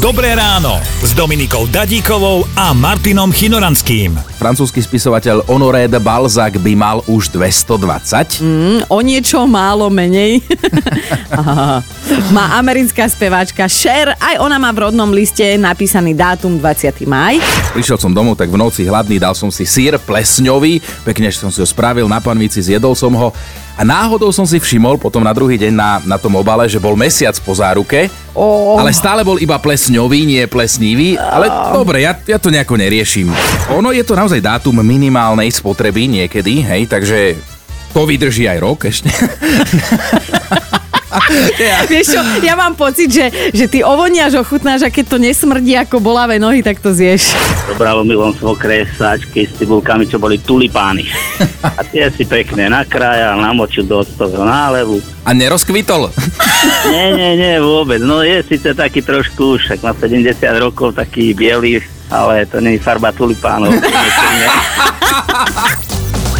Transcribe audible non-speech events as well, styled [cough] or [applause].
Dobré ráno s Dominikou Dadíkovou a Martinom Chinoranským. Francúzsky spisovateľ Honoré de Balzac by mal už 220. Mm, o niečo málo menej. [laughs] Má americká speváčka Cher, aj ona má v rodnom liste napísaný dátum 20. maj. Prišiel som domov, tak v noci hladný, dal som si sír plesňový, pekne som si ho spravil na panvici, zjedol som ho a náhodou som si všimol potom na druhý deň na, na tom obale, že bol mesiac po záruke, Oh. ale stále bol iba plesňový, nie plesnivý, ale dobre, ja, ja to nejako neriešim. Ono je to naozaj dátum minimálnej spotreby niekedy, hej, takže to vydrží aj rok ešte. [laughs] ja. Vieš čo, ja mám pocit, že, že ty ovoniaš, ochutnáš a keď to nesmrdí ako bolavé nohy, tak to zješ. Zobralo mi len svokre sáčky s cibulkami, čo boli tulipány. A tie si pekne nakrájal, namočil do toho nálevu. A nerozkvitol. Nie, nie, nie, vôbec. No je síce taký trošku tak má 70 rokov, taký biely, ale to nie je farba tulipánov. [laughs]